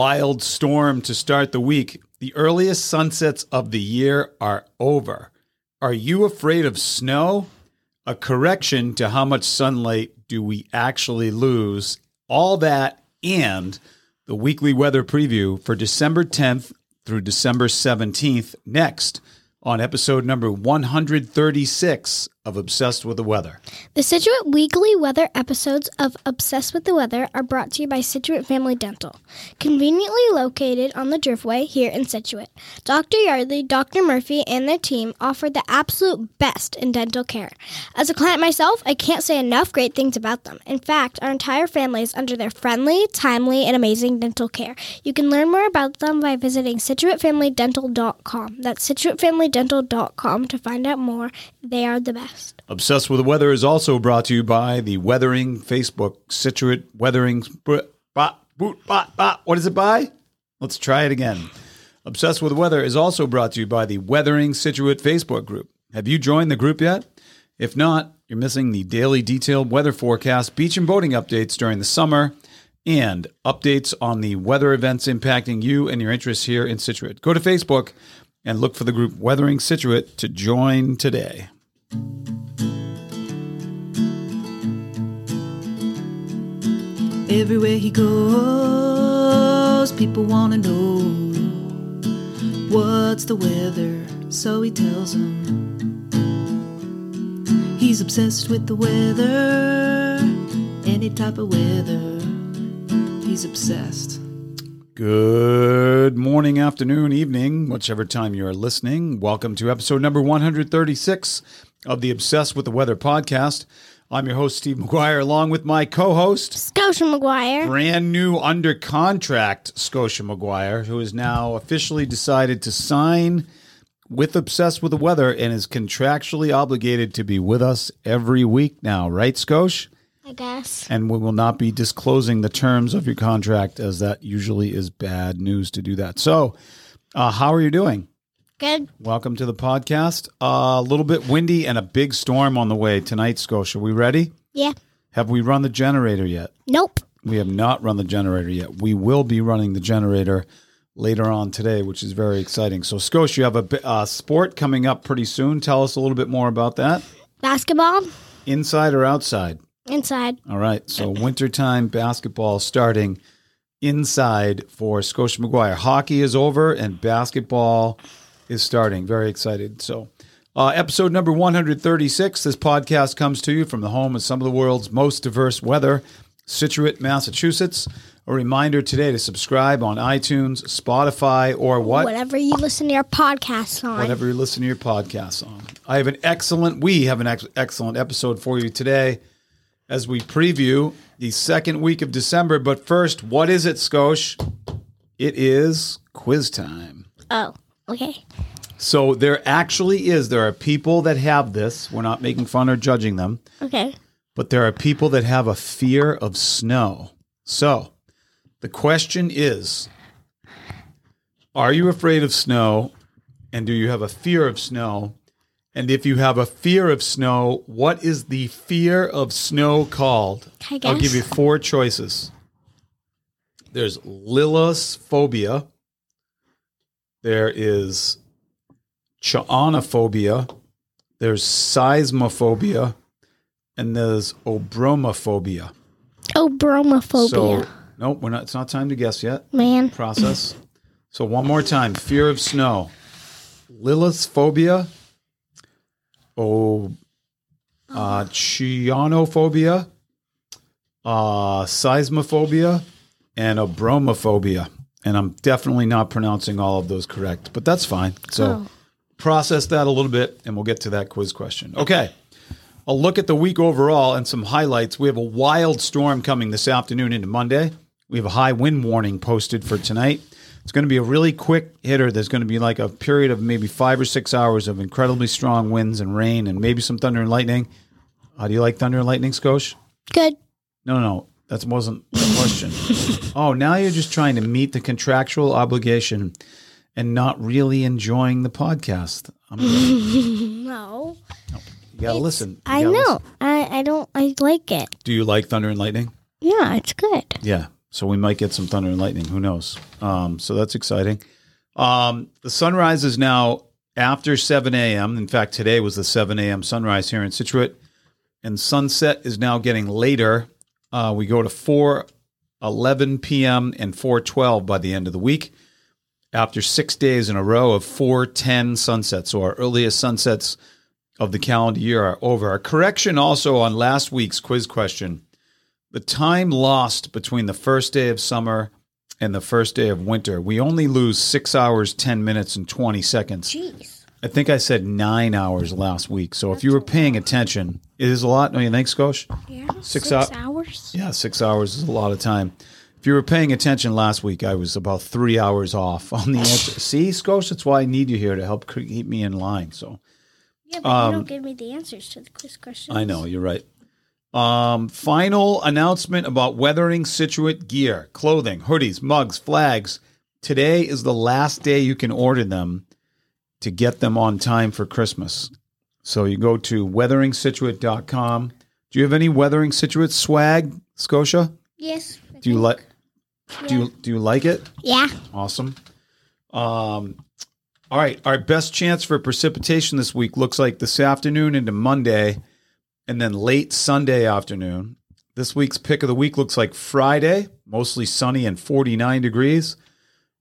wild storm to start the week. The earliest sunsets of the year are over. Are you afraid of snow? A correction to how much sunlight do we actually lose? All that and the weekly weather preview for December 10th through December 17th next on episode number 136 of Obsessed with the Weather. The Scituate weekly weather episodes of Obsessed with the Weather are brought to you by Scituate Family Dental, conveniently located on the Driftway here in Scituate. Dr. Yardley, Dr. Murphy, and their team offer the absolute best in dental care. As a client myself, I can't say enough great things about them. In fact, our entire family is under their friendly, timely, and amazing dental care. You can learn more about them by visiting ScituateFamilyDental.com. That's ScituateFamilyDental.com to find out more. They are the best. Obsessed with the Weather is also brought to you by the Weathering Facebook Scituate Weathering. Bot, boot, bot, bot. What is it by? Let's try it again. Obsessed with the Weather is also brought to you by the Weathering Scituate Facebook group. Have you joined the group yet? If not, you're missing the daily detailed weather forecast, beach and boating updates during the summer, and updates on the weather events impacting you and your interests here in Scituate. Go to Facebook and look for the group Weathering Scituate to join today. Everywhere he goes, people want to know what's the weather, so he tells them. He's obsessed with the weather, any type of weather. He's obsessed. Good morning, afternoon, evening, whichever time you are listening. Welcome to episode number 136 of the Obsessed with the Weather podcast. I'm your host, Steve McGuire, along with my co host, Scotia McGuire. brand new under contract Scotia McGuire, who has now officially decided to sign with Obsessed with the Weather and is contractually obligated to be with us every week now, right, Scotia? I guess. And we will not be disclosing the terms of your contract, as that usually is bad news to do that. So, uh, how are you doing? Good. Welcome to the podcast. Uh, a little bit windy and a big storm on the way tonight, Scotia. We ready? Yeah. Have we run the generator yet? Nope. We have not run the generator yet. We will be running the generator later on today, which is very exciting. So, Scotia, you have a uh, sport coming up pretty soon. Tell us a little bit more about that. Basketball Inside or outside? inside. All right. So, wintertime basketball starting inside for Scotia McGuire. Hockey is over and basketball is starting. Very excited. So, uh, episode number 136. This podcast comes to you from the home of some of the world's most diverse weather, Scituate, Massachusetts. A reminder today to subscribe on iTunes, Spotify, or what? Whatever you listen to your podcasts on. whatever you listen to your podcasts on. I have an excellent, we have an ex- excellent episode for you today as we preview the second week of December. But first, what is it, Skosh? It is quiz time. Oh, okay. So there actually is, there are people that have this. We're not making fun or judging them, Okay. but there are people that have a fear of snow. So the question is Are you afraid of snow? And do you have a fear of snow? And if you have a fear of snow, what is the fear of snow called? I'll give you four choices. There's lilosphobia. There is chionophobia. There's seismophobia. And there's obromophobia. Oh, bromophobia. So, nope, we're not. It's not time to guess yet. Man. Process. so one more time: fear of snow, lilithphobia, oh, uh, chionophobia, uh, seismophobia, and obromophobia. And I'm definitely not pronouncing all of those correct, but that's fine. So Oh. process that a little bit, and we'll get to that quiz question. Okay. A look at the week overall and some highlights. We have a wild storm coming this afternoon into Monday. We have a high wind warning posted for tonight. It's going to be a really quick hitter. There's going to be like a period of maybe five or six hours of incredibly strong winds and rain and maybe some thunder and lightning. How do you like thunder and lightning, Skosh? Good. No, no, no. That wasn't the question. oh, now you're just trying to meet the contractual obligation and not really enjoying the podcast. I'm good. No. You got to listen. You I gotta know. listen. I, I don't. I like it. Do you like thunder and lightning? Yeah, it's good. Yeah. So we might get some thunder and lightning. Who knows? Um, so that's exciting. Um, the sunrise is now after 7 a.m. In fact, today was the 7 a.m. sunrise here in Scituate. And sunset is now getting later. Uh, we go to 4 11 p.m. and 412 by the end of the week after six days in a row of 410 sunsets. So our earliest sunsets of the calendar year are over. A correction also on last week's quiz question. The time lost between the first day of summer and the first day of winter, we only lose six hours, 10 minutes, and 20 seconds. Jeez. I think I said nine hours last week. So if you were paying attention, it is a lot. Don't you think, Skosh? Yeah. Six Six, hou- hours. Yeah, six hours is a lot of time. If you were paying attention last week, I was about three hours off on the answer. See, Skosh, that's why I need you here to help keep me in line. So Yeah, but you don't give me the answers to the quiz questions. I know you're right. Um, final announcement about Weathering Scituate gear, clothing, hoodies, mugs, flags. Today is the last day you can order them to get them on time for Christmas. So you go to weatheringscituate.com. Do you have any Weathering Scituate swag, Scotia? Yes. I Do you like do you do you like it? Yeah. Awesome. Um, all right. Our best chance for precipitation this week looks like this afternoon into Monday and then late Sunday afternoon. This week's pick of the week looks like Friday, mostly sunny and 49 degrees.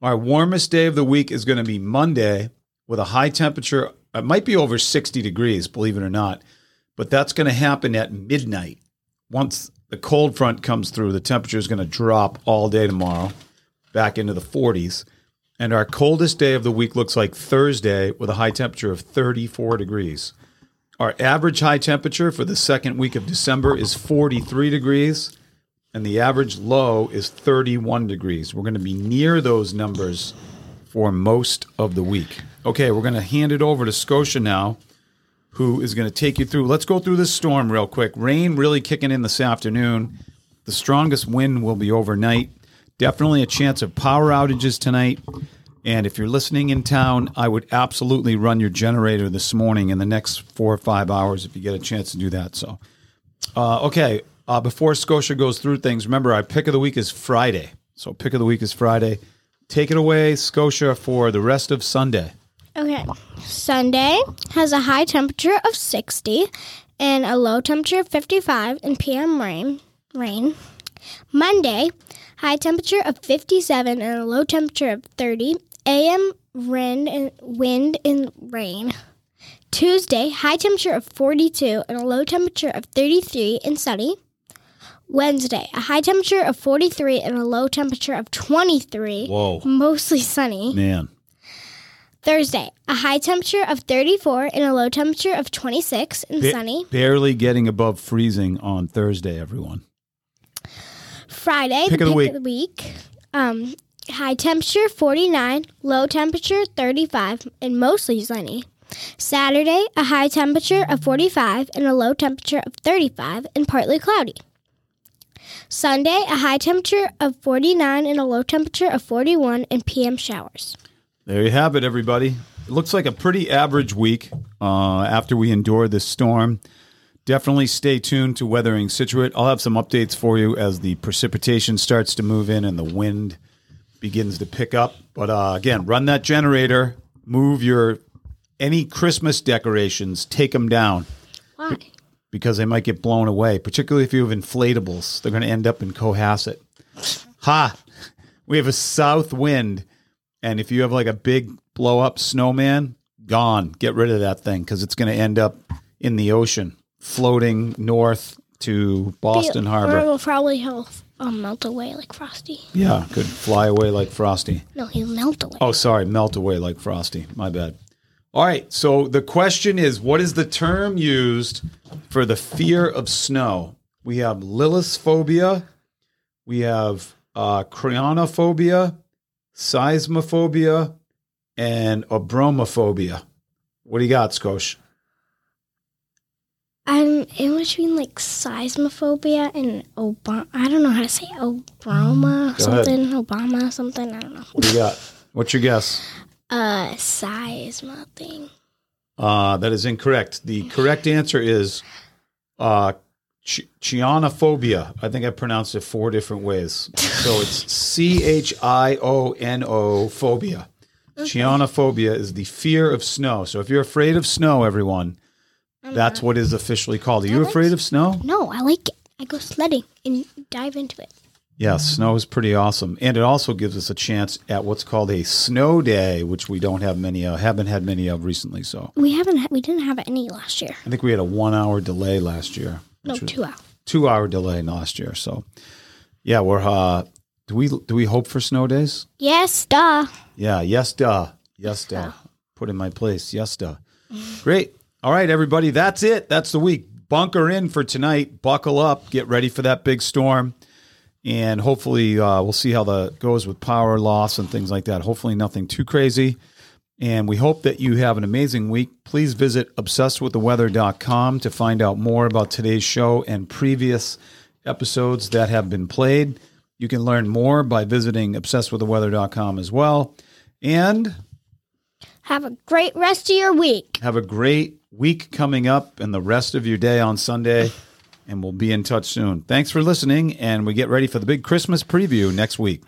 Our warmest day of the week is going to be Monday with a high temperature. It might be over 60 degrees, believe it or not, but that's going to happen at midnight. Once the cold front comes through, the temperature is going to drop all day tomorrow back into the 40s. And our coldest day of the week looks like Thursday with a high temperature of 34 degrees. Our average high temperature for the second week of December is 43 degrees, and the average low is 31 degrees. We're going to be near those numbers for most of the week. Okay, we're going to hand it over to Scotia now, who is going to take you through. Let's go through this storm real quick. Rain really kicking in this afternoon. The strongest wind will be overnight. Definitely a chance of power outages tonight. And if you're listening in town, I would absolutely run your generator this morning in the next four or five hours if you get a chance to do that. So, uh, okay. Uh, before Scotia goes through things, remember our pick of the week is Friday. So, pick of the week is Friday. Take it away, Scotia, for the rest of Sunday. Okay. Sunday has a high temperature of 60 and a low temperature of 55 and PM rain. Rain. Monday, high temperature of 57 and a low temperature of 30. AM wind and wind and rain. Tuesday, high temperature of 42 and a low temperature of 33 and sunny. Wednesday, a high temperature of 43 and a low temperature of 23. Whoa. Mostly sunny. Man. Thursday, a high temperature of 34 and a low temperature of 26 and Ba- sunny. Barely getting above freezing on Thursday, everyone. Friday, Pick the of the pick week. of the week. Um, high temperature 49, low temperature 35, and mostly sunny. Saturday, a high temperature of 45 and a low temperature of 35 and partly cloudy. Sunday, a high temperature of 49 and a low temperature of 41 and PM showers. There you have it, everybody. It looks like a pretty average week uh, after we endure this storm. Definitely stay tuned to Weathering Scituate. I'll have some updates for you as the precipitation starts to move in and the wind begins to pick up. But uh, again, run that generator, move your any Christmas decorations, take them down Why? because they might get blown away, particularly if you have inflatables. They're going to end up in Cohasset. Ha! We have a south wind, and if you have like a big blow up snowman, gone. Get rid of that thing because it's going to end up in the ocean, floating north to Boston Harbor. Or Harbor. will probably um, melt away like Frosty. Yeah, could fly away like Frosty. No, he'll melt away. Oh, sorry, melt away like Frosty. My bad. All right, so the question is what is the term used for the fear of snow? We have lilithphobia, we have uh, cryonophobia, seismophobia, and abromophobia. What do you got, Skosh? I'm in between like seismophobia and Obama. I don't know how to say Obroma Go ahead. something. Obama something. I don't know. What do you got? What's your guess? Uh, seismo thing. Uh, that is incorrect. The correct answer is uh, Ch- Chianophobia. I think I pronounced it four different ways. So it's C H I O N O phobia. Chianophobia is the fear of snow. So if you're afraid of snow, everyone, that's what is officially called. Are you afraid of snow? No, I like it. I go sledding and dive into it. Yes, snow is pretty awesome, and it also gives us a chance at what's called a snow day, which we don't have many of, haven't had many of recently. So We haven't. Ha- we didn't have any last year. I think we had a one-hour delay last year. No, two hours. two-hour delay last year. So yeah, we're uh, do we do we hope for snow days? Yes, duh. Yeah, yes, duh, yes, duh. Put in my place, yes, duh. Great. All right, everybody, that's it. That's the week. Bunker in for tonight. Buckle up. Get ready for that big storm. And hopefully, uh, we'll see how the goes with power loss and things like that. Hopefully, nothing too crazy. And we hope that you have an amazing week. Please visit obsessedwiththeweather.com to find out more about today's show and previous episodes that have been played. You can learn more by visiting obsessedwiththeweather.com as well. And Have a great rest of your week. have a great week coming up and the rest of your day on Sunday. And we'll be in touch soon. Thanks for listening. And we get ready for the big Christmas preview next week.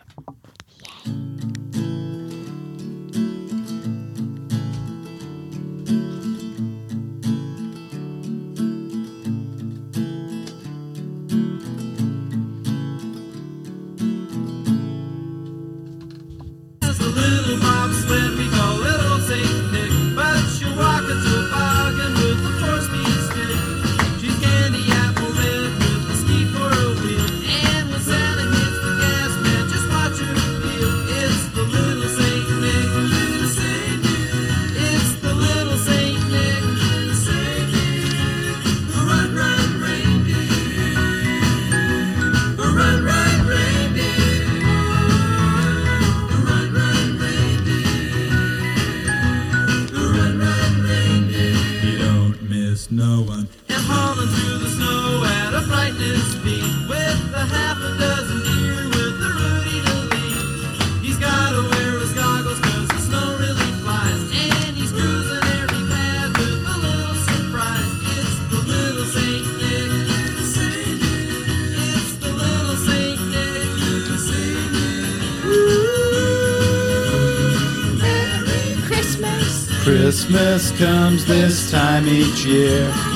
Christmas comes this time each year.